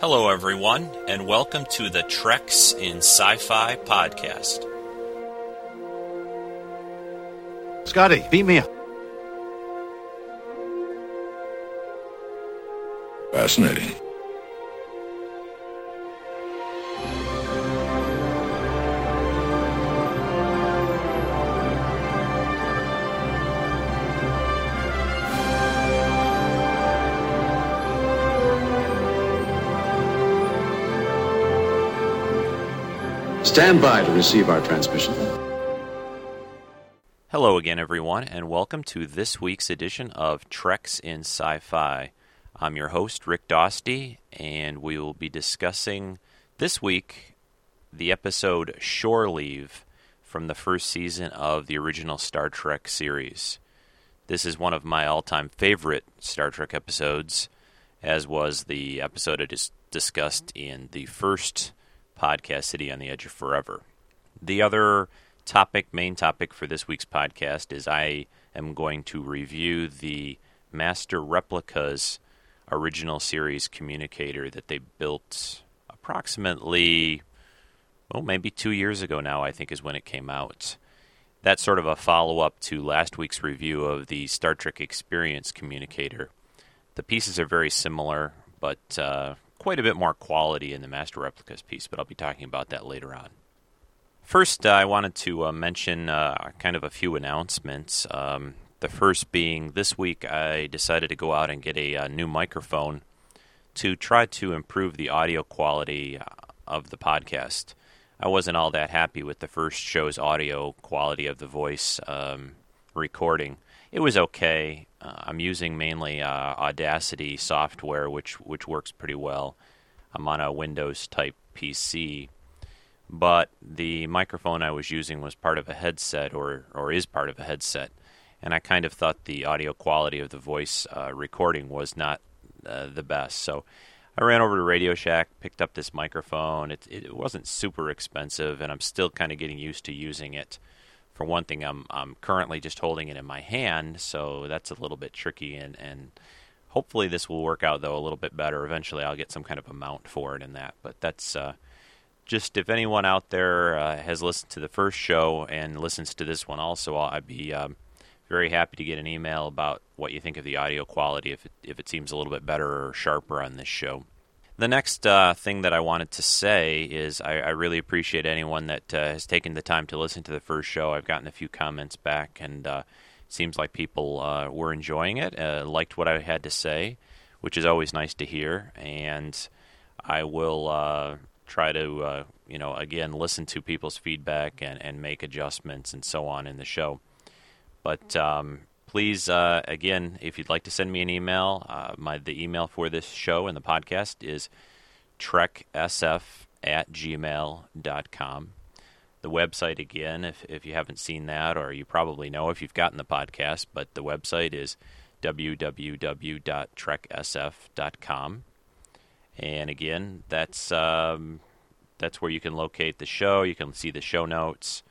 Hello, everyone, and welcome to the Treks in Sci Fi podcast. Scotty, beat me up. Fascinating. Stand by to receive our transmission. Hello again, everyone, and welcome to this week's edition of Treks in Sci Fi. I'm your host, Rick Dosty, and we will be discussing this week the episode Shore Leave from the first season of the original Star Trek series. This is one of my all time favorite Star Trek episodes, as was the episode I just discussed in the first podcast, City on the Edge of Forever. The other topic, main topic for this week's podcast, is I am going to review the Master Replicas original series communicator that they built approximately, well, maybe two years ago now, I think is when it came out. That's sort of a follow up to last week's review of the Star Trek Experience communicator. The pieces are very similar, but uh, quite a bit more quality in the Master Replicas piece, but I'll be talking about that later on. First, uh, I wanted to uh, mention uh, kind of a few announcements. Um, the first being this week, I decided to go out and get a, uh, new microphone to try to improve the audio quality of the podcast. I wasn't all that happy with the first show's audio quality of the voice um, recording. It was okay. Uh, I'm using mainly uh, Audacity software, which which works pretty well. I'm on a Windows type PC, but the microphone I was using was part of a headset, or or is part of a headset, and I kind of thought the audio quality of the voice uh, recording was not uh, the best. So I ran over to Radio Shack, picked up this microphone. It it wasn't super expensive, and I'm still kind of getting used to using it for one thing, I'm I'm currently just holding it in my hand, so that's a little bit tricky. And and hopefully this will work out though a little bit better. Eventually, I'll get some kind of a mount for it in that. But that's uh, just if anyone out there uh, has listened to the first show and listens to this one also, I'd be um, very happy to get an email about what you think of the audio quality if it, if it seems a little bit better or sharper on this show. The next uh, thing that I wanted to say is I, I really appreciate anyone that uh, has taken the time to listen to the first show. I've gotten a few comments back, and uh, seems like people uh, were enjoying it, uh, liked what I had to say, which is always nice to hear. And I will uh, try to, you know, again, listen to people's feedback and, and make adjustments and so on in the show. But um, please, uh, again, if you'd like to send me an email, uh, my the email for this show and the podcast is treksf at gmail.com. The website, again, if, if you haven't seen that, or you probably know if you've gotten the podcast, but the website is www.treksf.com. And again, that's um, that's where you can locate the show. You can see the show notes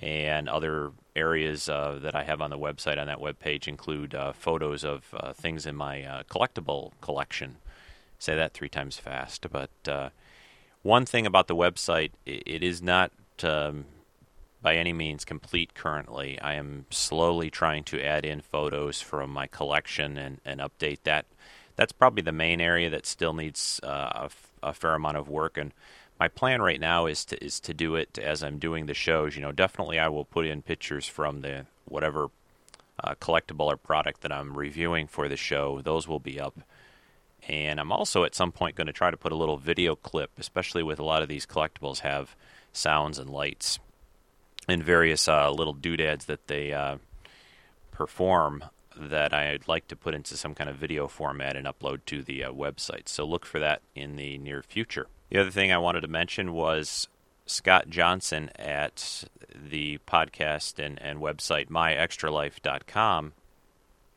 and other areas uh, that I have on the website on that web page include uh, photos of uh, things in my uh, collectible collection. Say that three times fast. But uh, one thing about the website, it is not um, by any means complete currently. I am slowly trying to add in photos from my collection and, and update that. That's probably the main area that still needs uh, a, f- a fair amount of work and my plan right now is to is to do it as I'm doing the shows. You know, definitely I will put in pictures from the whatever uh, collectible or product that I'm reviewing for the show. Those will be up. And I'm also at some point going to try to put a little video clip, especially with a lot of these collectibles have sounds and lights and various uh, little doodads that they uh, perform that I'd like to put into some kind of video format and upload to the uh, website. So look for that in the near future. The other thing I wanted to mention was Scott Johnson at the podcast and, and website myextralife.com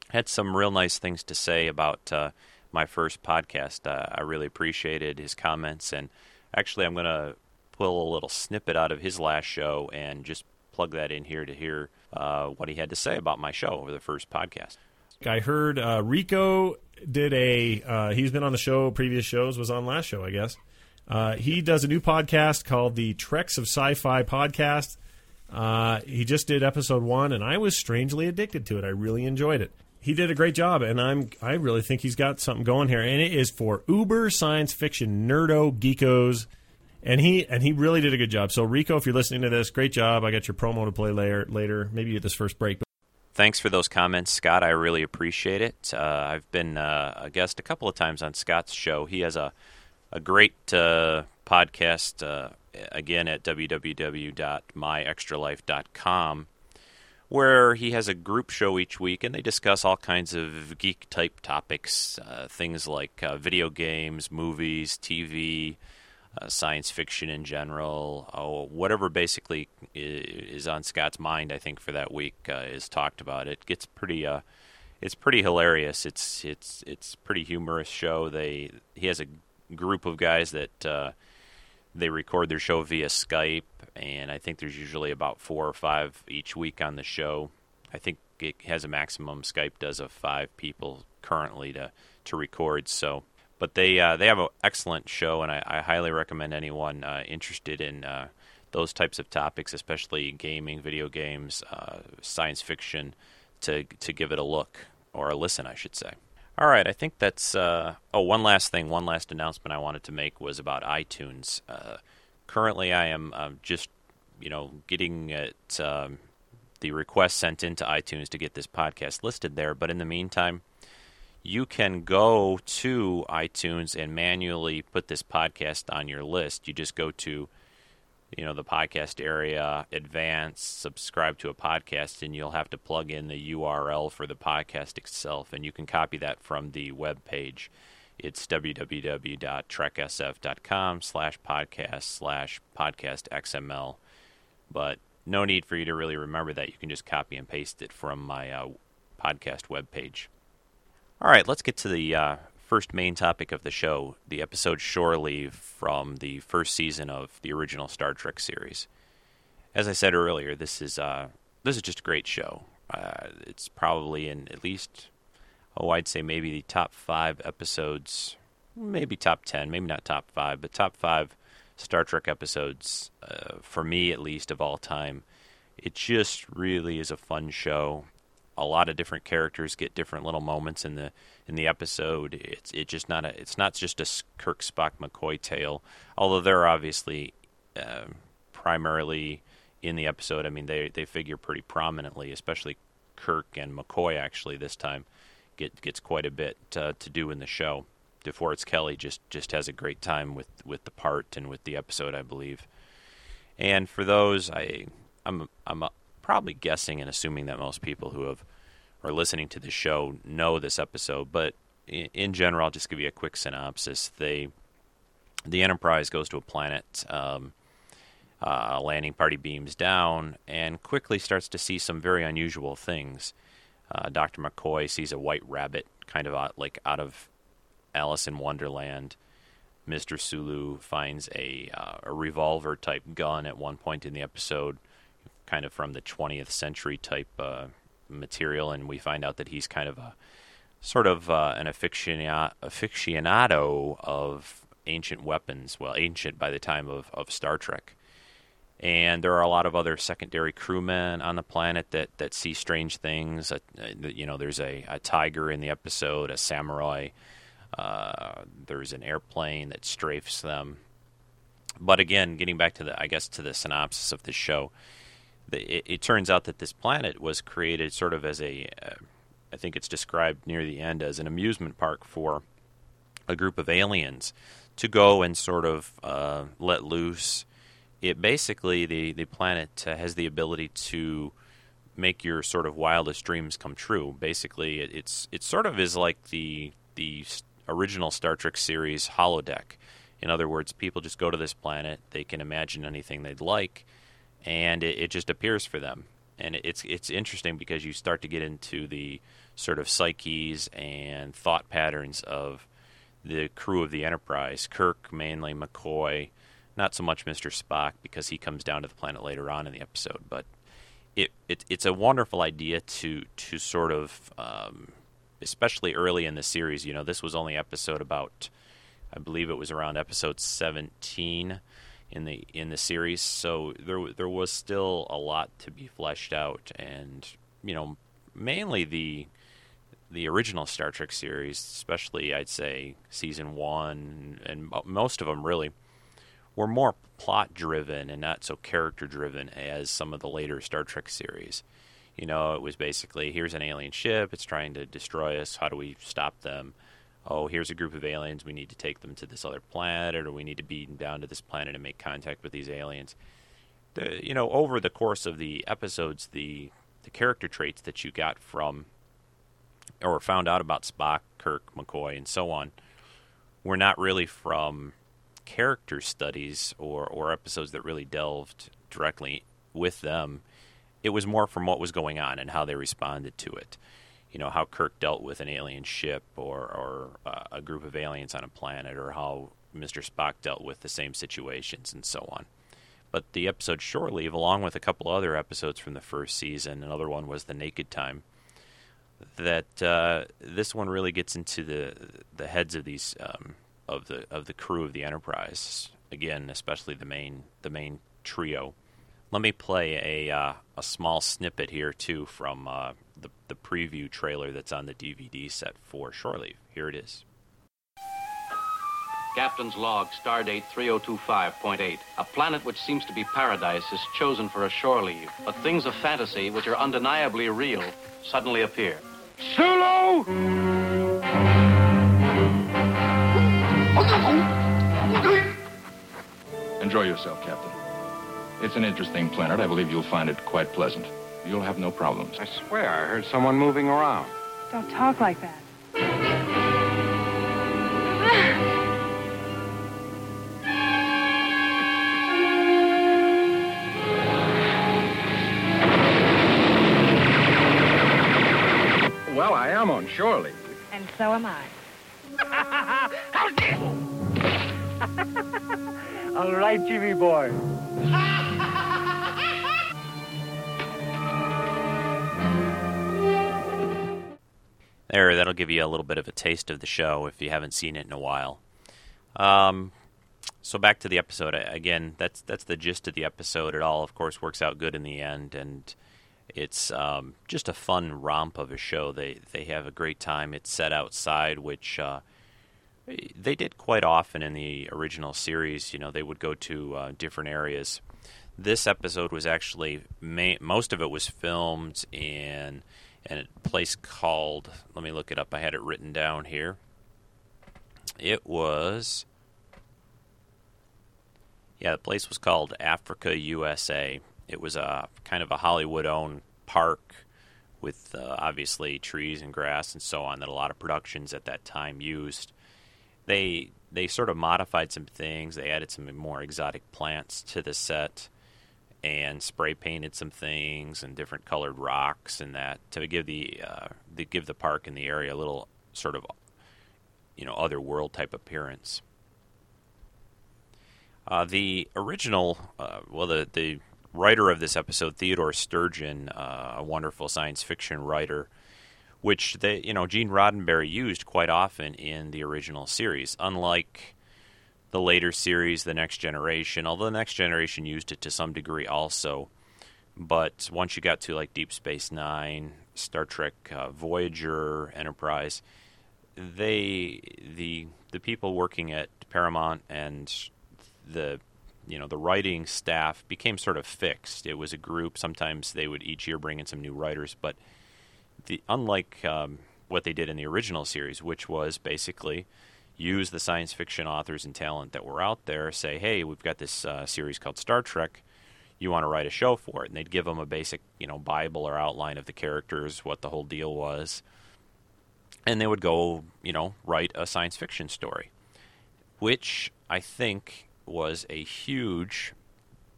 had some real nice things to say about uh, my first podcast. Uh, I really appreciated his comments, and actually, I'm going to pull a little snippet out of his last show and just plug that in here to hear uh, what he had to say about my show over the first podcast. I heard uh, Rico did a. Uh, he's been on the show, previous shows, was on last show, I guess. Uh, he does a new podcast called the Treks of Sci-Fi podcast. Uh, he just did episode one, and I was strangely addicted to it. I really enjoyed it. He did a great job, and I'm I really think he's got something going here, and it is for uber science fiction nerdo geekos, and he and he really did a good job. So Rico, if you're listening to this, great job. I got your promo to play later. Later, maybe at this first break. Thanks for those comments, Scott. I really appreciate it. Uh, I've been uh, a guest a couple of times on Scott's show. He has a a great uh, podcast uh, again at www.myextralife.com where he has a group show each week and they discuss all kinds of geek type topics, uh, things like uh, video games, movies, TV, uh, science fiction in general, oh, whatever basically is on Scott's mind. I think for that week uh, is talked about. It gets pretty. Uh, it's pretty hilarious. It's it's it's pretty humorous show. They he has a group of guys that uh, they record their show via Skype, and I think there's usually about four or five each week on the show. I think it has a maximum Skype does of five people currently to to record. So, but they uh, they have an excellent show, and I, I highly recommend anyone uh, interested in uh, those types of topics, especially gaming, video games, uh, science fiction, to to give it a look or a listen, I should say. All right, I think that's. Uh, oh, one last thing, one last announcement I wanted to make was about iTunes. Uh, currently, I am um, just, you know, getting it, um, the request sent into iTunes to get this podcast listed there. But in the meantime, you can go to iTunes and manually put this podcast on your list. You just go to you know the podcast area advanced subscribe to a podcast and you'll have to plug in the url for the podcast itself and you can copy that from the web page. It's www.treksf.com slash podcast slash podcast xml but no need for you to really remember that. You can just copy and paste it from my uh, podcast web page. All right let's get to the uh, first main topic of the show, the episode Shore Leave from the first season of the original Star Trek series. As I said earlier, this is uh, this is just a great show. Uh, it's probably in at least, oh, I'd say maybe the top five episodes, maybe top ten, maybe not top five, but top five Star Trek episodes uh, for me at least of all time. It just really is a fun show a lot of different characters get different little moments in the in the episode. It's it just not a it's not just a Kirk Spock McCoy tale, although they're obviously uh, primarily in the episode. I mean, they they figure pretty prominently, especially Kirk and McCoy. Actually, this time get gets quite a bit uh, to do in the show. DeForest Kelley just just has a great time with with the part and with the episode, I believe. And for those, I I'm I'm probably guessing and assuming that most people who have are listening to the show know this episode, but in, general, I'll just give you a quick synopsis. They the Enterprise goes to a planet. Um, uh, a landing party beams down and quickly starts to see some very unusual things. Uh, Dr. McCoy sees a white rabbit, kind of out, like out of Alice in Wonderland. Mr. Sulu finds a uh, a revolver type gun at one point in the episode kind of from the 20th century type uh, material, and we find out that he's kind of a sort of uh, an aficionado, of ancient weapons. Well, ancient by the time of, of Star Trek. And there are a lot of other secondary crewmen on the planet that, that see strange things. Uh, you know, there's a, a, tiger in the episode, a samurai. Uh, there's an airplane that strafes them. But again, getting back to the, I guess, to the synopsis of the show, it, it, turns out that this planet was created sort of as a, uh, I think it's described near the end as an amusement park for a group of aliens to go and sort of uh, let loose. It basically the the planet uh, has the ability to make your sort of wildest dreams come true. Basically, it, it's it sort of is like the the original Star Trek series holodeck. In other words, people just go to this planet, they can imagine anything they'd like and it, it just appears for them. And it's it's interesting because you start to get into the sort of psyches and thought patterns of the crew of the Enterprise. Kirk mainly, McCoy, not so much Mr. Spock because he comes down to the planet later on in the episode. But it, it it's a wonderful idea to to sort of um, especially early in the series. You know, this was only episode about, I believe it was around episode 17 in the in the series. So there there was still a lot to be fleshed out, and you know, mainly the the original Star Trek series, especially I'd say season one, and most of them really were more plot driven and not so character driven as some of the later Star Trek series. You know, it was basically here's an alien ship, it's trying to destroy us. How do we stop them? Oh, here's a group of aliens. We need to take them to this other planet, or we need to beam down to this planet and make contact with these aliens. The, you know, over the course of the episodes, the the character traits that you got from or found out about Spock, Kirk, McCoy, and so on were not really from character studies or, or episodes that really delved directly with them. It was more from what was going on and how they responded to it. You know, how Kirk dealt with an alien ship or, or uh, a group of aliens on a planet, or how Mr. Spock dealt with the same situations and so on. But the episode Shore Leave, along with a couple other episodes from the first season, another one was The Naked Time, that uh, this one really gets into the the heads of these um, of the of the crew of the Enterprise. Again, especially the main the main trio. Let me play a uh, a small snippet here too from uh, the the preview trailer that's on the DVD set for Shore Leave. Here it is. Captain's log, stardate 3025.8. A planet which seems to be paradise is chosen for a shore leave, but things of fantasy, which are undeniably real, suddenly appear. Sulu! Enjoy yourself, Captain. It's an interesting planet. I believe you'll find it quite pleasant. You'll have no problems. I swear I heard someone moving around. Don't talk like that. Well, I am on shore leave. And so am I. All right, Jimmy boy. Ah! There, that'll give you a little bit of a taste of the show if you haven't seen it in a while. Um, so back to the episode again. That's that's the gist of the episode. It all, of course, works out good in the end, and it's um, just a fun romp of a show. They they have a great time. It's set outside, which uh, they did quite often in the original series. You know, they would go to uh, different areas. This episode was actually ma- most of it was filmed in in a place called. Let me look it up. I had it written down here. It was. Yeah, the place was called Africa, USA. It was a kind of a Hollywood-owned park with uh, obviously trees and grass and so on that a lot of productions at that time used. They they sort of modified some things. They added some more exotic plants to the set and spray painted some things and different colored rocks and that to give the uh, to give the park and the area a little sort of you know other world type appearance. Uh, the original, uh, well, the the writer of this episode, Theodore Sturgeon, uh, a wonderful science fiction writer, which they, you know, Gene Roddenberry used quite often in the original series. Unlike the later series, The Next Generation, although The Next Generation used it to some degree also. But once you got to like Deep Space Nine, Star Trek, uh, Voyager, Enterprise, they the the people working at Paramount and the you know the writing staff became sort of fixed. It was a group. Sometimes they would each year bring in some new writers, but the unlike um, what they did in the original series, which was basically use the science fiction authors and talent that were out there. Say, hey, we've got this uh, series called Star Trek. You want to write a show for it? And they'd give them a basic, you know, Bible or outline of the characters, what the whole deal was, and they would go, you know, write a science fiction story, which I think was a huge,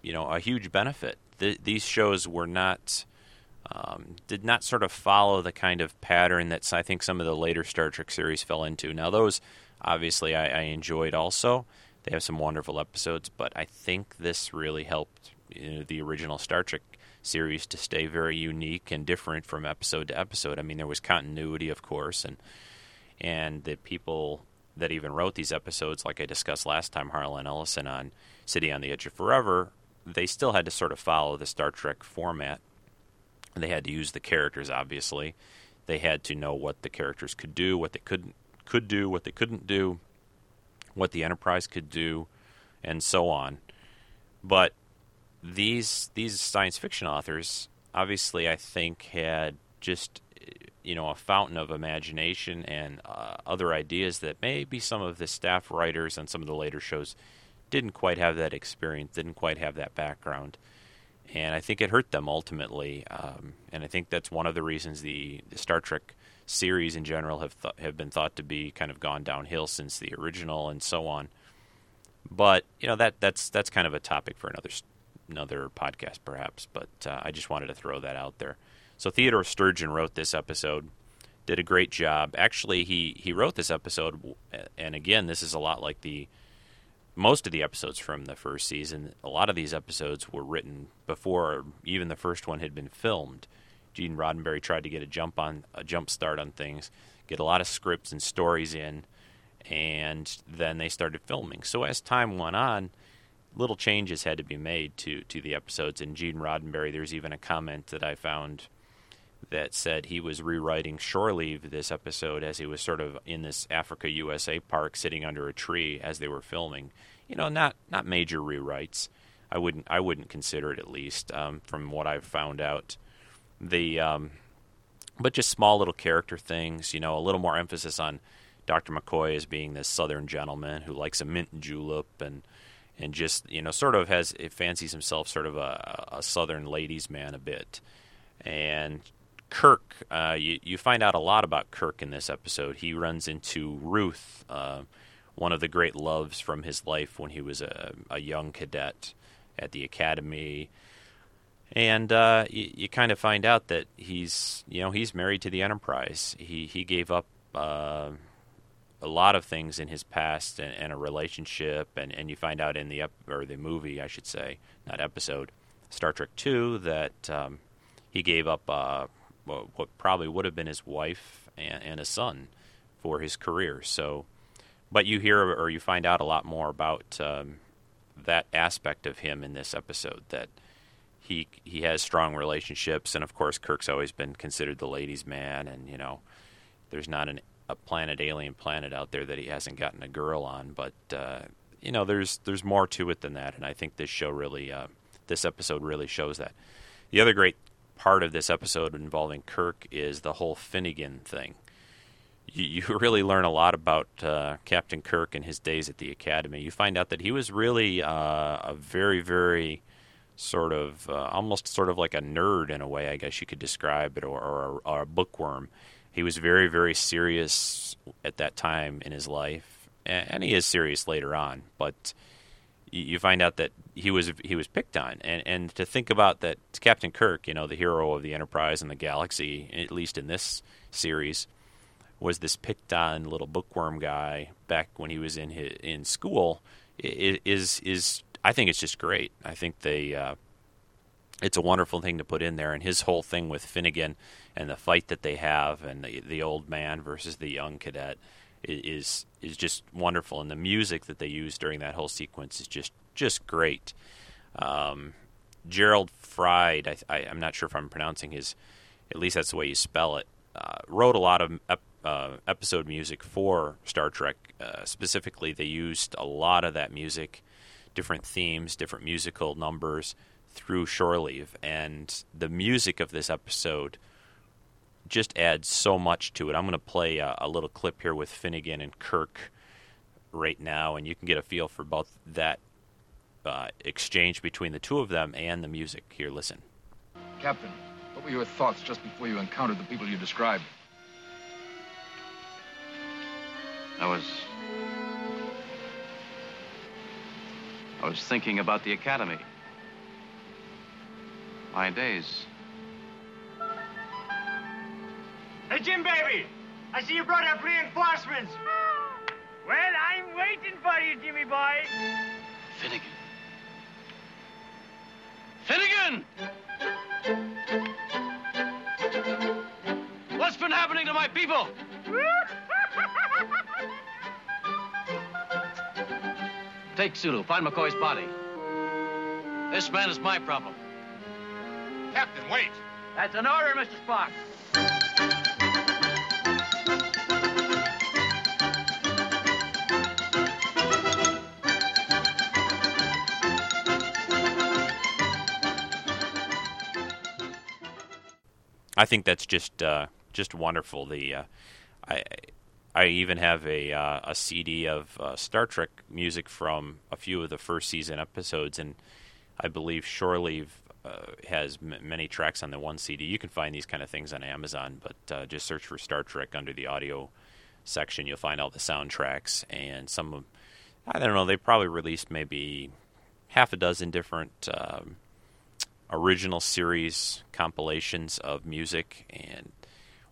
you know, a huge benefit. Th- these shows were not. Um, did not sort of follow the kind of pattern that I think some of the later Star Trek series fell into. Now, those obviously I, I enjoyed also. They have some wonderful episodes, but I think this really helped you know, the original Star Trek series to stay very unique and different from episode to episode. I mean, there was continuity, of course, and and the people that even wrote these episodes, like I discussed last time, Harlan Ellison on City on the Edge of Forever, they still had to sort of follow the Star Trek format. They had to use the characters, obviously. They had to know what the characters could do, what they couldn't could do, what they couldn't do, what the Enterprise could do, and so on. But these these science fiction authors, obviously, I think had just you know a fountain of imagination and uh, other ideas that maybe some of the staff writers on some of the later shows didn't quite have that experience, didn't quite have that background, and I think it hurt them ultimately. Um, and I think that's one of the reasons the, the Star Trek series in general have th- have been thought to be kind of gone downhill since the original and so on. But you know that that's that's kind of a topic for another another podcast perhaps. But uh, I just wanted to throw that out there. So Theodore Sturgeon wrote this episode, did a great job. Actually, he he wrote this episode, and again, this is a lot like the most of the episodes from the first season. A lot of these episodes were written before even the first one had been filmed. Gene Roddenberry tried to get a jump on a jump start on things, get a lot of scripts and stories in, and then they started filming. So as time went on, little changes had to be made to to the episodes. And Gene Roddenberry, there's even a comment that I found that said he was rewriting Shore Leave this episode as he was sort of in this Africa USA park sitting under a tree as they were filming. You know, not not major rewrites. I wouldn't I wouldn't consider it at least um, from what I've found out. The um, but just small little character things. You know, a little more emphasis on Dr. McCoy as being this Southern gentleman who likes a mint julep and and just you know sort of has fancies himself sort of a, a Southern ladies man a bit. And Kirk, uh, you, you find out a lot about Kirk in this episode. He runs into Ruth, uh, one of the great loves from his life when he was a, a young cadet at the academy. And uh, you, you, kind of find out that he's, you know, he's married to the Enterprise. He he gave up uh, a lot of things in his past and, and, a relationship, and, and you find out in the ep- or the movie, I should say, not episode, Star Trek Two, that um, he gave up uh, what probably would have been his wife and, and a son for his career. So, but you hear or you find out a lot more about um, that aspect of him in this episode. That he he has strong relationships, and of course, Kirk's always been considered the ladies' man, and you know, there's not an, a planet alien planet out there that he hasn't gotten a girl on. But uh, you know, there's there's more to it than that, and I think this show really, uh, this episode really shows that. The other great part of this episode involving Kirk is the whole Finnegan thing. You, you really learn a lot about uh, Captain Kirk and his days at the Academy. You find out that he was really uh, a very, very sort of uh, almost sort of like a nerd in a way, I guess you could describe it, or, or, or a bookworm. He was very, very serious at that time in his life, and he is serious later on, but you find out that he was he was picked on, and and to think about that Captain Kirk, you know, the hero of the Enterprise and the galaxy, at least in this series, was this picked on little bookworm guy back when he was in his, in school. Is is I think it's just great. I think they. Uh, it's a wonderful thing to put in there, and his whole thing with Finnegan and the fight that they have, and the, the old man versus the young cadet is is just wonderful, and the music that they use during that whole sequence is just just great. Um, Gerald Fried, I, am not sure if I'm pronouncing his, at least that's the way you spell it, uh, wrote a lot of ep, uh, episode music for Star Trek. Uh, specifically, they used a lot of that music, different themes, different musical numbers through Shore Leave, and the music of this episode just adds so much to it. I'm going to play a, a, little clip here with Finnegan and Kirk right now, and you can get a feel for both that uh, exchange between the two of them and the music. Here, listen. Captain, what were your thoughts just before you encountered the people you described? I was... I was thinking about the academy. My days. Hey, Jim, baby! I see you brought up reinforcements. Well, I'm waiting for you, Jimmy boy. Finnegan. Finnegan! What's been happening to my people? Take Sulu. Find McCoy's body. This man is my problem. Captain, wait. That's an order, Mr. Spock. I think that's just uh, just wonderful. The uh, I I even have a uh, a CD of uh, Star Trek music from a few of the first season episodes, and I believe Shore Leave uh, has m- many tracks on the one CD. You can find these kind of things on Amazon, but uh, just search for Star Trek under the audio section. You'll find all the soundtracks and some of I don't know. They probably released maybe half a dozen different. Um, original series compilations of music and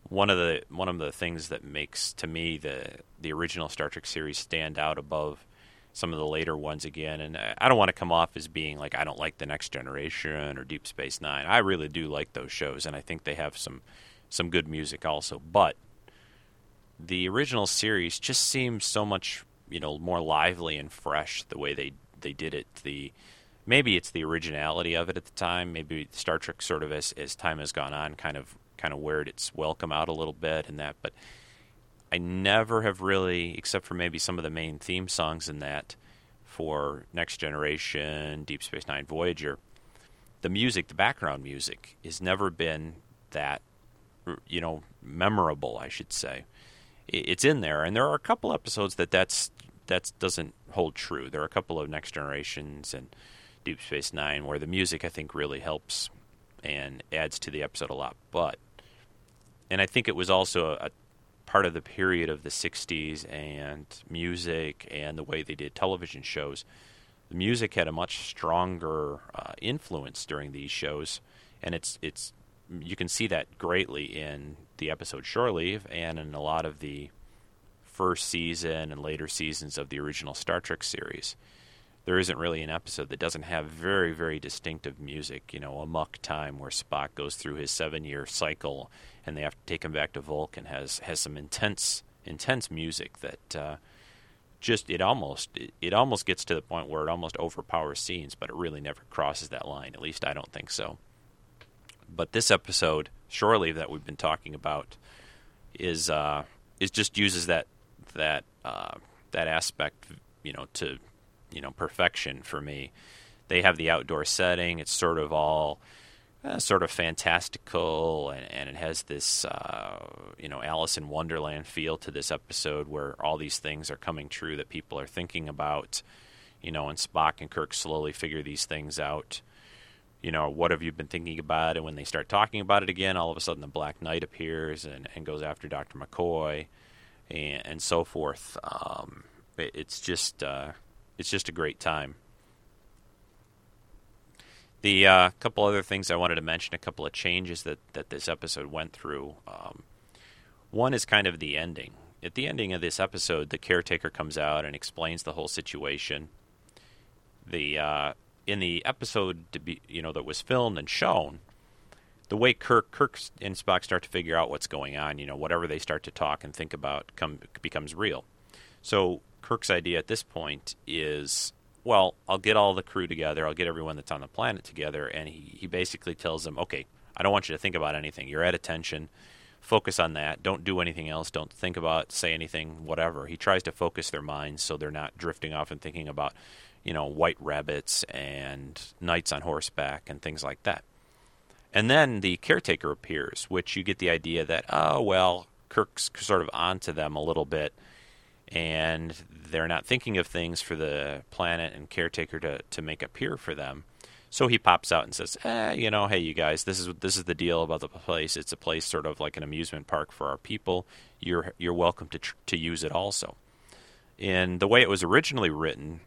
one of the one of the things that makes to me the the original Star Trek series stand out above some of the later ones again and I don't want to come off as being like I don't like the next generation or Deep Space 9. I really do like those shows and I think they have some some good music also, but the original series just seems so much, you know, more lively and fresh the way they they did it. The maybe it's the originality of it at the time. Maybe Star Trek sort of as as time has gone on, kind of kind of weared its welcome out a little bit and that. But I never have really, except for maybe some of the main theme songs in that for Next Generation, Deep Space Nine, Voyager. The music, the background music, has never been that, you know, memorable. I should say, it's in there, and there are a couple episodes that that's that doesn't hold true. There are a couple of Next Generations and Deep Space Nine, where the music I think really helps and adds to the episode a lot. But, and I think it was also a, a part of the period of the '60s and music and the way they did television shows. The music had a much stronger uh, influence during these shows, and it's it's you can see that greatly in the episode Shore Leave and in a lot of the first season and later seasons of the original Star Trek series there isn't really an episode that doesn't have very, very distinctive music. You know, Amok Time, where Spock goes through his seven-year cycle, and they have to take him back to Vulcan, has has some intense, intense music that uh, just it almost it, it almost gets to the point where it almost overpowers scenes, but it really never crosses that line. At least I don't think so. But this episode, Leave, that we've been talking about, is uh, is just uses that that uh, that aspect, you know, to you know perfection for me. They have the outdoor setting. It's sort of all uh, sort of fantastical, and, and it has this uh, you know Alice in Wonderland feel to this episode, where all these things are coming true that people are thinking about. You know, and Spock and Kirk slowly figure these things out. You know, what have you been thinking about? And when they start talking about it again, all of a sudden the Black Knight appears and, and goes after Dr. McCoy, and, and so forth. Um, it, it's just uh, it's just a great time. The uh, couple other things I wanted to mention, a couple of changes that, that this episode went through. Um, one is kind of the ending. At the ending of this episode, the caretaker comes out and explains the whole situation. The uh, in the episode to be you know that was filmed and shown, the way Kirk Kirk and Spock start to figure out what's going on, you know, whatever they start to talk and think about come becomes real. So Kirk's idea at this point is, well, I'll get all the crew together, I'll get everyone that's on the planet together, and he, he basically tells them, okay, I don't want you to think about anything. You're at attention. Focus on that. Don't do anything else. Don't think about, say anything, whatever. He tries to focus their minds so they're not drifting off and thinking about, you know, white rabbits and knights on horseback and things like that. And then the caretaker appears, which you get the idea that, oh, well, Kirk's sort of onto them a little bit and they're not thinking of things for the planet and caretaker to, to make appear for them. So he pops out and says, eh, you know, hey, you guys, this is this is the deal about the place. It's a place sort of like an amusement park for our people. You're you're welcome to tr- to use it also. In the way it was originally written,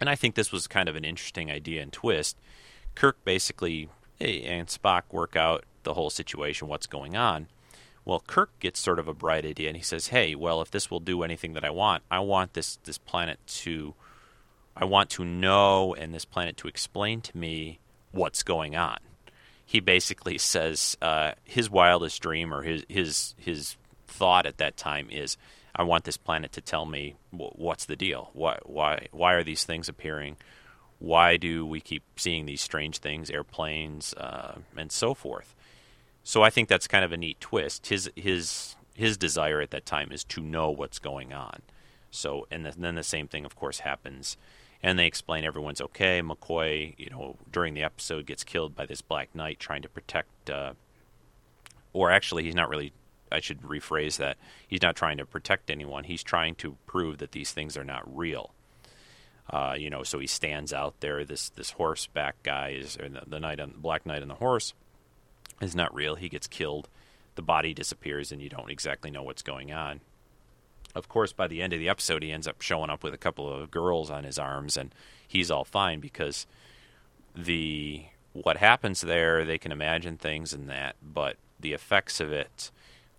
and I think this was kind of an interesting idea and twist. Kirk basically hey, and Spock work out the whole situation, what's going on. Well, Kirk gets sort of a bright idea, and he says, "Hey, well, if this will do anything that I want, I want this this planet to, I want to know, and this planet to explain to me what's going on." He basically says uh, his wildest dream, or his his his thought at that time is, I want this planet to tell me what's the deal. Why why why are these things appearing? Why do we keep seeing these strange things, airplanes, uh, and so forth? So I think that's kind of a neat twist. His his his desire at that time is to know what's going on. So and then the same thing, of course, happens and they explain everyone's okay. McCoy, you know, during the episode gets killed by this Black Knight trying to protect, uh, or actually, he's not really. I should rephrase that. He's not trying to protect anyone. He's trying to prove that these things are not real. Uh, you know, so he stands out there. This this horseback guy is, the, the knight on Black Knight on the horse, is not real. He gets killed. The body disappears, and you don't exactly know what's going on of course, by the end of the episode, he ends up showing up with a couple of girls on his arms, and he's all fine because the what happens there, they can imagine things and that, but the effects of it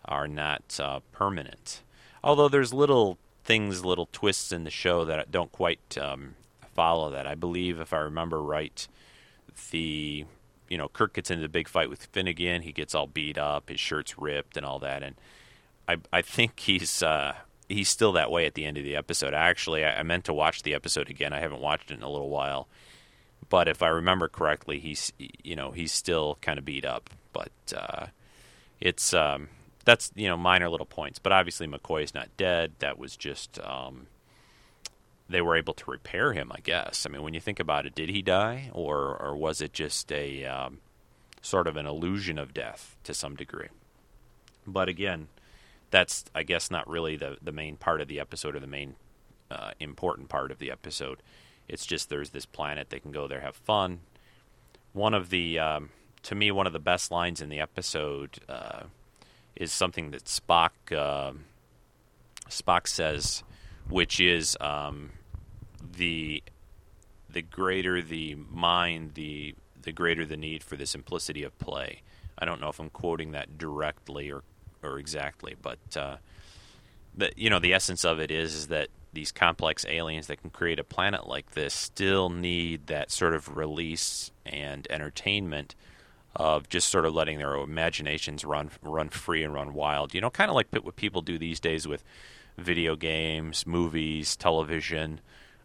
are not uh, permanent. Although there's little things, little twists in the show that don't quite um, follow that. I believe, if I remember right, the you know Kirk gets into the big fight with Finnegan. He gets all beat up, his shirt's ripped, and all that, and I I think he's uh, he's still that way at the end of the episode. Actually, I, I meant to watch the episode again. I haven't watched it in a little while, but if I remember correctly, he's you know he's still kind of beat up. But uh, it's um, that's you know minor little points. But obviously McCoy is not dead. That was just um, they were able to repair him. I guess. I mean, when you think about it, did he die, or or was it just a um, sort of an illusion of death to some degree? But again, that's I guess not really the the main part of the episode or the main uh, important part of the episode. It's just there's this planet they can go there have fun. One of the um, to me one of the best lines in the episode uh, is something that Spock uh, Spock says, which is um, the the greater the mind, the the greater the need for the simplicity of play. I don't know if I'm quoting that directly or or exactly, but uh, the you know the essence of it is is that these complex aliens that can create a planet like this still need that sort of release and entertainment of just sort of letting their imaginations run run free and run wild. You know, kind of like what people do these days with video games, movies, television,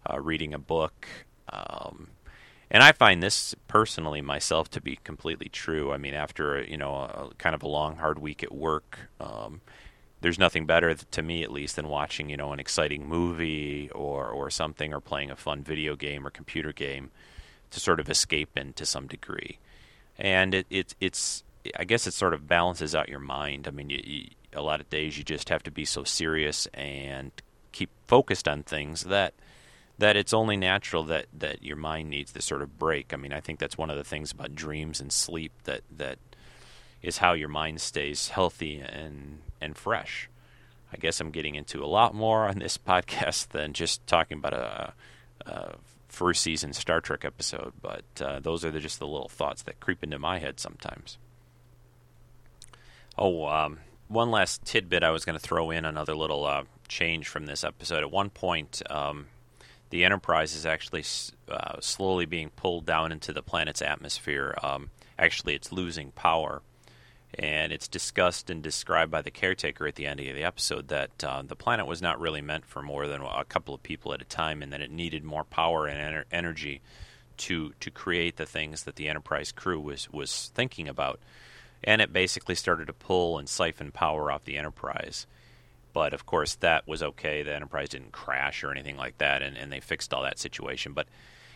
uh, reading a book. Um, and I find this personally myself to be completely true. I mean, after you know, a, kind of a long, hard week at work, um, there's nothing better to me, at least, than watching you know an exciting movie or or something, or playing a fun video game or computer game to sort of escape in to some degree. And it, it it's I guess it sort of balances out your mind. I mean, you, you, a lot of days you just have to be so serious and keep focused on things that that it's only natural that, that your mind needs this sort of break. I mean, I think that's one of the things about dreams and sleep that, that is how your mind stays healthy and, and fresh. I guess I'm getting into a lot more on this podcast than just talking about a, a first season Star Trek episode, but uh, those are the, just the little thoughts that creep into my head sometimes. Oh, um, one last tidbit I was going to throw in another little uh, change from this episode. At one point, um, the Enterprise is actually uh, slowly being pulled down into the planet's atmosphere. Um, actually, it's losing power. And it's discussed and described by the caretaker at the end of the episode that uh, the planet was not really meant for more than a couple of people at a time, and that it needed more power and ener- energy to to create the things that the Enterprise crew was was thinking about. And it basically started to pull and siphon power off the Enterprise. But of course, that was okay. The Enterprise didn't crash or anything like that, and, and they fixed all that situation. But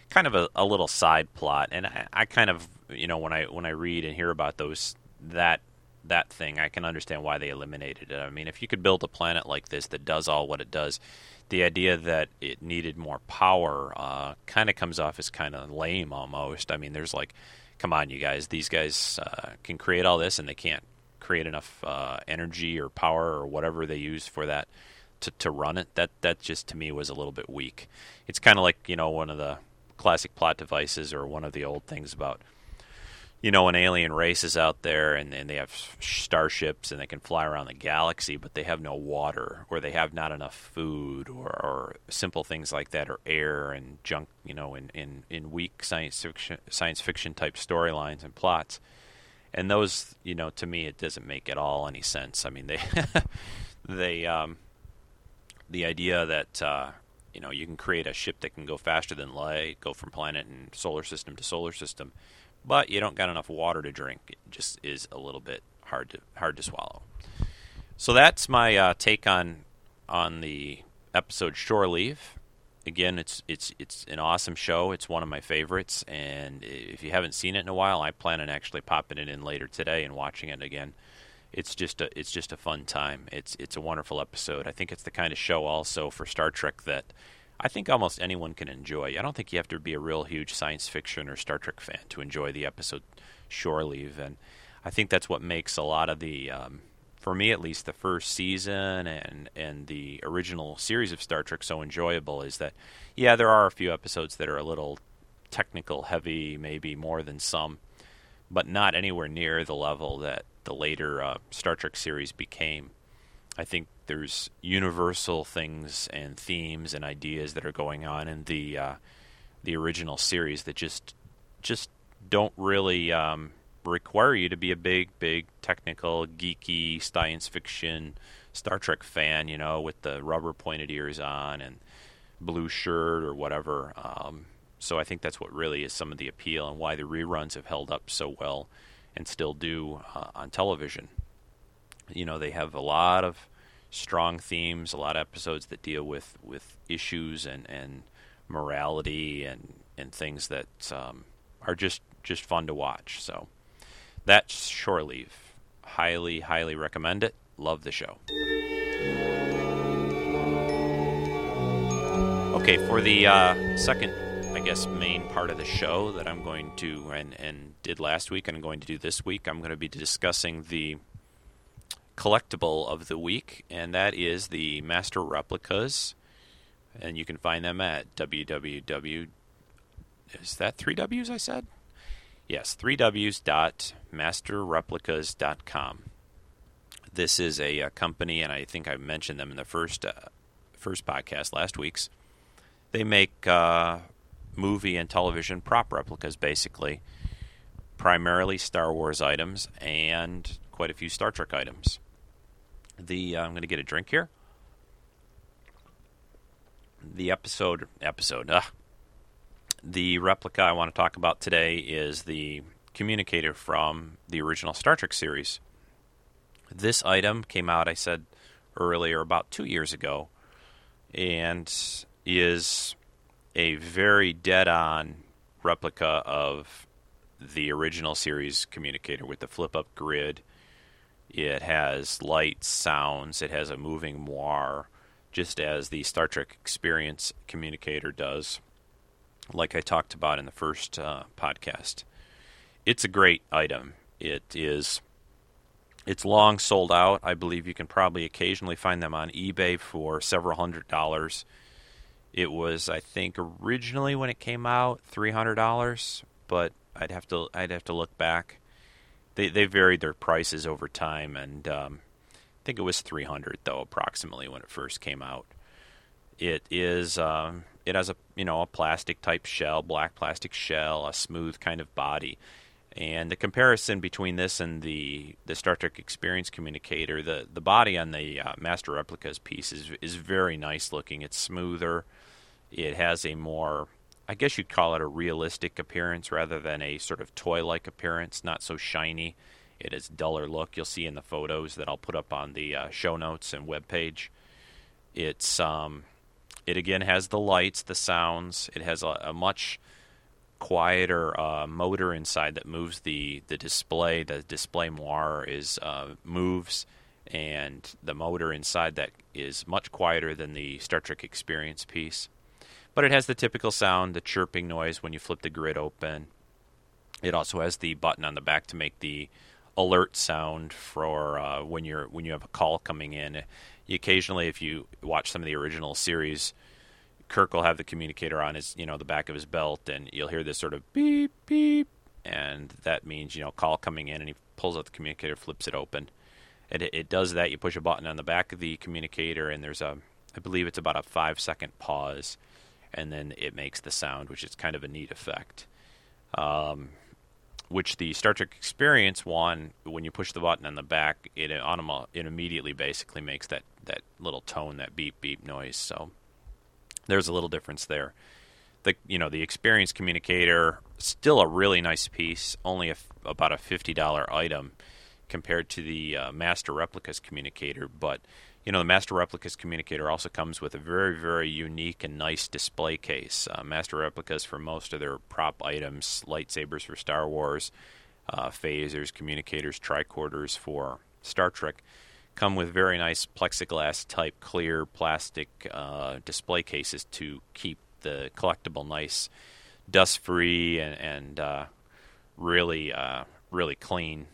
kind of a, a little side plot, and I, I, kind of you know when I when I read and hear about those that that thing, I can understand why they eliminated it. I mean, if you could build a planet like this that does all what it does, the idea that it needed more power uh, kind of comes off as kind of lame almost. I mean, there's like, come on, you guys, these guys uh, can create all this and they can't create enough uh, energy or power or whatever they use for that to, to run it. That that just to me was a little bit weak. It's kind of like you know one of the classic plot devices or one of the old things about you know an alien race is out there and, and they have starships and they can fly around the galaxy but they have no water or they have not enough food or, or simple things like that or air and junk you know in, in, in weak science fiction science fiction type storylines and plots and those, you know, to me, it doesn't make at all any sense. I mean, they they um, the idea that uh, you know you can create a ship that can go faster than light, go from planet and solar system to solar system, but you don't got enough water to drink. It just is a little bit hard to hard to swallow. So that's my uh, take on on the episode Shore Leave. Again, it's it's it's an awesome show. It's one of my favorites, and if you haven't seen it in a while, I plan on actually popping it in later today and watching it again. It's just a it's just a fun time. It's it's a wonderful episode. I think it's the kind of show also for Star Trek that I think almost anyone can enjoy. I don't think you have to be a real huge science fiction or Star Trek fan to enjoy the episode Shore Leave, and I think that's what makes a lot of the um, for me at least, the first season and and the original series of Star Trek so enjoyable is that, yeah, there are a few episodes that are a little technical heavy, maybe more than some, but not anywhere near the level that the later uh, Star Trek series became. I think there's universal things and themes and ideas that are going on in the uh, the original series that just just don't really um, require you to be a big, big technical, geeky science fiction Star Trek fan, you know, with the rubber pointed ears on and blue shirt or whatever. Um, so I think that's what really is some of the appeal and why the reruns have held up so well and still do uh, on television. You know, they have a lot of strong themes, a lot of episodes that deal with, with issues and, and morality and, and things that um, are just, just fun to watch. So that's Shore Leave. Highly, highly recommend it. Love the show. Okay, for the uh, second, I guess, main part of the show that I'm going to and, and did last week and I'm going to do this week, I'm going to be discussing the collectible of the week, and that is the Master Replicas. And you can find them at www. Is that three W's I said? Yes, 3ws.masterreplicas.com. This is a, a, uh, company, and I think I mentioned them in the first uh, first podcast last week's. They make uh, movie and television prop replicas, basically, primarily Star Wars items and quite a few Star Trek items. The uh, I'm going to get a drink here. The episode episode. Uh, the replica I want to talk about today is the communicator from the original Star Trek series. This item came out, I said earlier, about two years ago, and is a very dead on replica of the original series communicator with the flip up grid. It has lights, sounds, it has a moving moire, just as the Star Trek Experience communicator does like I talked about in the first uh, podcast. It's a great item. It is. It's long sold out. I believe you can probably occasionally find them on eBay for several hundred dollars. It was, I think, originally when it came out, three hundred dollars, but I'd have to I'd have to look back. They they varied their prices over time, and um, I think it was three hundred though, approximately when it first came out. It is um, it has a you know a plastic type shell, black plastic shell, a smooth kind of body. And the comparison between this and the, the Star Trek Experience communicator, the, the body on the uh, Master Replicas piece is is very nice looking. It's smoother. It has a more, I guess you'd call it a realistic appearance rather than a sort of toy like appearance. Not so shiny. It is duller look. You'll see in the photos that I'll put up on the uh, show notes and web page. It's um, it again has the lights, the sounds. It has a, a much quieter uh, motor inside that moves the, the display. The display moire is uh, moves, and the motor inside that is much quieter than the Star Trek Experience piece. But it has the typical sound, the chirping noise when you flip the grid open. It also has the button on the back to make the alert sound for uh, when you're when you have a call coming in occasionally, if you watch some of the original series, Kirk will have the communicator on his, you know, the back of his belt, and you'll hear this sort of beep beep, and that means you know call coming in, and he pulls out the communicator, flips it open. It, it does that. You push a button on the back of the communicator, and there's a, I believe it's about a five second pause, and then it makes the sound, which is kind of a neat effect. Um, which the Star Trek Experience one, when you push the button on the back, it it immediately basically makes that that little tone, that beep beep noise. So there's a little difference there. The you know the Experience communicator still a really nice piece, only a, about a fifty dollar item compared to the uh, Master Replicas communicator, but you know, the Master Replicas communicator also comes with a very, very unique and nice display case. Uh, Master Replicas for most of their prop items, lightsabers for Star Wars, uh, phasers, communicators, tricorders for Star Trek, come with very nice plexiglass type clear plastic uh, display cases to keep the collectible nice, dust free, and, and uh, really, uh, really clean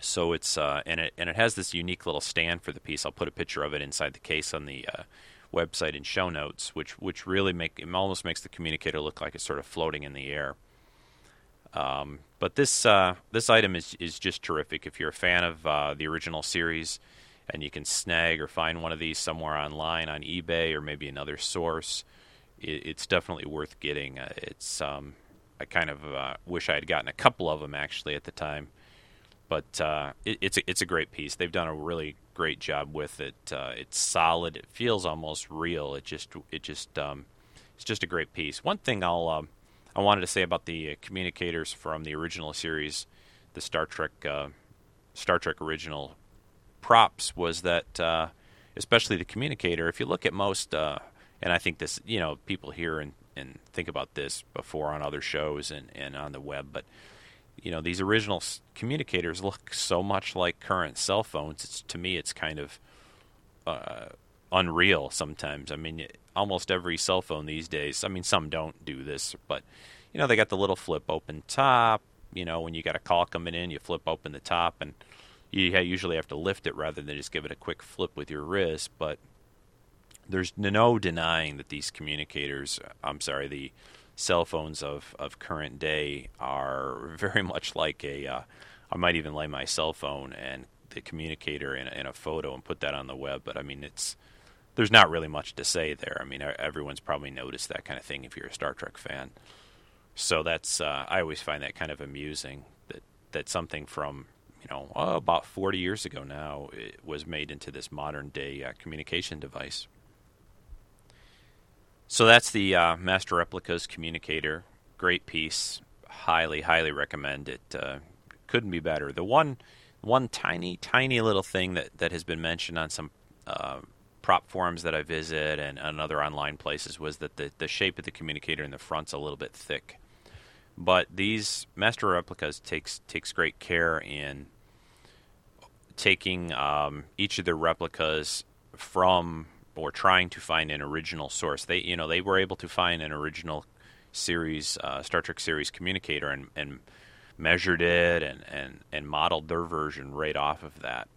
so it's uh, and it and it has this unique little stand for the piece. I'll put a picture of it inside the case on the uh, website in show notes, which which really make it almost makes the communicator look like it's sort of floating in the air. Um, but this uh, this item is is just terrific. If you're a fan of uh, the original series, and you can snag or find one of these somewhere online on eBay or maybe another source, it, it's definitely worth getting. Uh, it's um, I kind of uh, wish I had gotten a couple of them actually at the time but uh, it, it's a, it's a great piece. They've done a really great job with it. Uh, it's solid. It feels almost real. It just it just um, it's just a great piece. One thing I'll um, I wanted to say about the communicators from the original series, the Star Trek uh, Star Trek original props was that uh, especially the communicator. If you look at most, uh, and I think this you know people hear and and think about this before on other shows and, and on the web, but you know these original communicators look so much like current cell phones. It's to me, it's kind of uh, unreal sometimes. I mean, almost every cell phone these days. I mean, some don't do this, but you know they got the little flip open top. You know, when you got a call coming in, you flip open the top, and you usually have to lift it rather than just give it a quick flip with your wrist. But there's no denying that these communicators. I'm sorry, the cell phones of, of current day are very much like a. Uh, I might even lay my cell phone and the communicator in in a photo and put that on the web. But I mean, it's there's not really much to say there. I mean, everyone's probably noticed that kind of thing if you're a Star Trek fan. So that's uh, I always find that kind of amusing that that something from you know oh, about 40 years ago now was made into this modern day uh, communication device. So that's the uh, Master Replicas communicator. Great piece. Highly, highly recommend it. Uh, couldn't be better. The one, one tiny, tiny little thing that, that has been mentioned on some uh, prop forums that I visit and, and other online places was that the, the shape of the communicator in the front's a little bit thick. But these Master Replicas takes takes great care in taking um, each of the replicas from or trying to find an original source. They, you know, they were able to find an original series, uh, Star Trek series communicator, and, and measured it and, and, and modeled their version right off of that.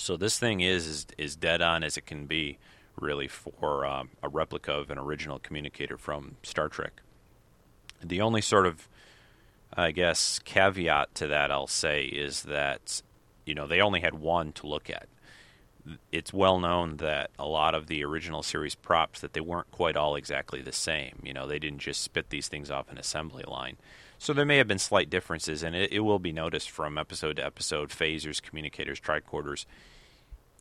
So this thing is is, is dead on as it can be, really, for um, a replica of an original communicator from Star Trek. The only sort of, I guess, caveat to that I'll say is that, you know, they only had one to look at it's well known that a lot of the original series props that they weren't quite all exactly the same. You know, they didn't just spit these things off an assembly line. So there may have been slight differences, and it, it will be noticed from episode to episode. Phasers, communicators, tricorders,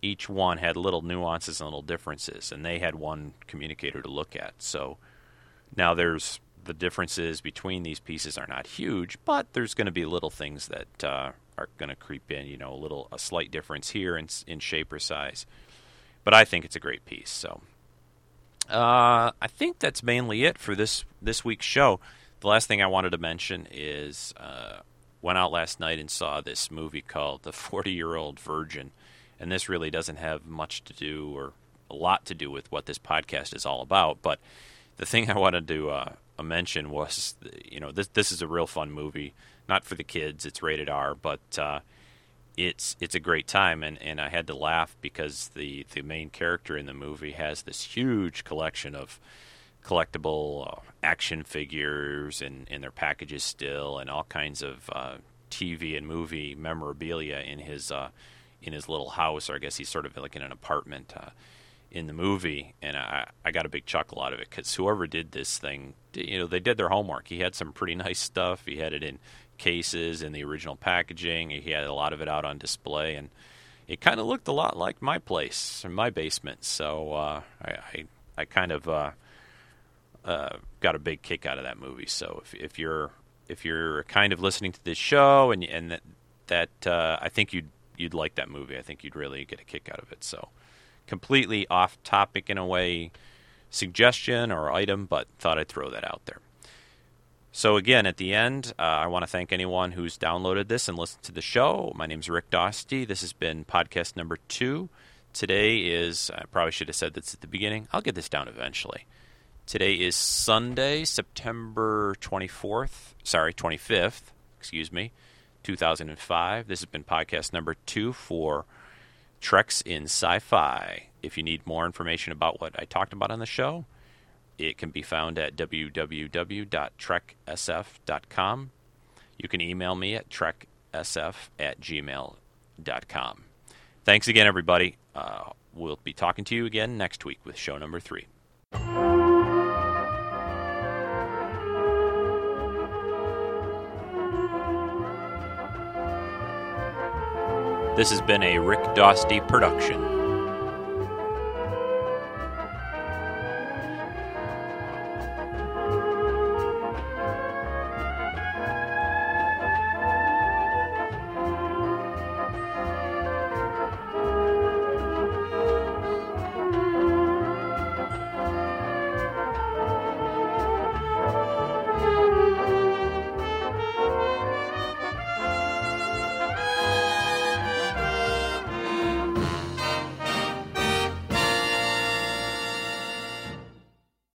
each one had little nuances and little differences, and they had one communicator to look at. So now there's the differences between these pieces are not huge, but there's going to be little things that uh, are going to creep in. You know, a little a slight difference here in in shape or size. But I think it's a great piece. So uh, I think that's mainly it for this this week's show. The last thing I wanted to mention is uh, went out last night and saw this movie called The Forty Year Old Virgin, and this really doesn't have much to do or a lot to do with what this podcast is all about. But the thing I wanted to uh, mention was, you know, this this is a real fun movie not for the kids. It's rated R, but uh, it's it's a great time, and, and I had to laugh because the the main character in the movie has this huge collection of collectible uh, action figures and in their packages still, and all kinds of uh, TV and movie memorabilia in his uh, in his little house, or I guess he's sort of like in an apartment uh, in the movie, and I, I got a big chuckle out of it because whoever did this thing, you know, they did their homework. He had some pretty nice stuff. He had it in cases in the original packaging. He had a lot of it out on display, and it kind of looked a lot like my place or my basement. So uh, I, I, I kind of uh, uh, got a big kick out of that movie. So if, if you're if you're kind of listening to this show and and that, that uh, I think you'd you'd like that movie. I think you'd really get a kick out of it. So completely off topic in a way suggestion or item, but thought I'd throw that out there. So, again, at the end, uh, I want to thank anyone who's downloaded this and listened to the show. My name is Rick Dosty. This has been podcast number two. Today is, I probably should have said this at the beginning. I'll get this down eventually. Today is Sunday, September 24th, sorry, 25th, excuse me, 2005. This has been podcast number two for Treks in Sci Fi. If you need more information about what I talked about on the show, it can be found at www.treksf.com. You can email me at treksf at gmail.com. Thanks again, everybody. Uh, we'll be talking to you again next week with show number three. This has been a Rick Dosty production.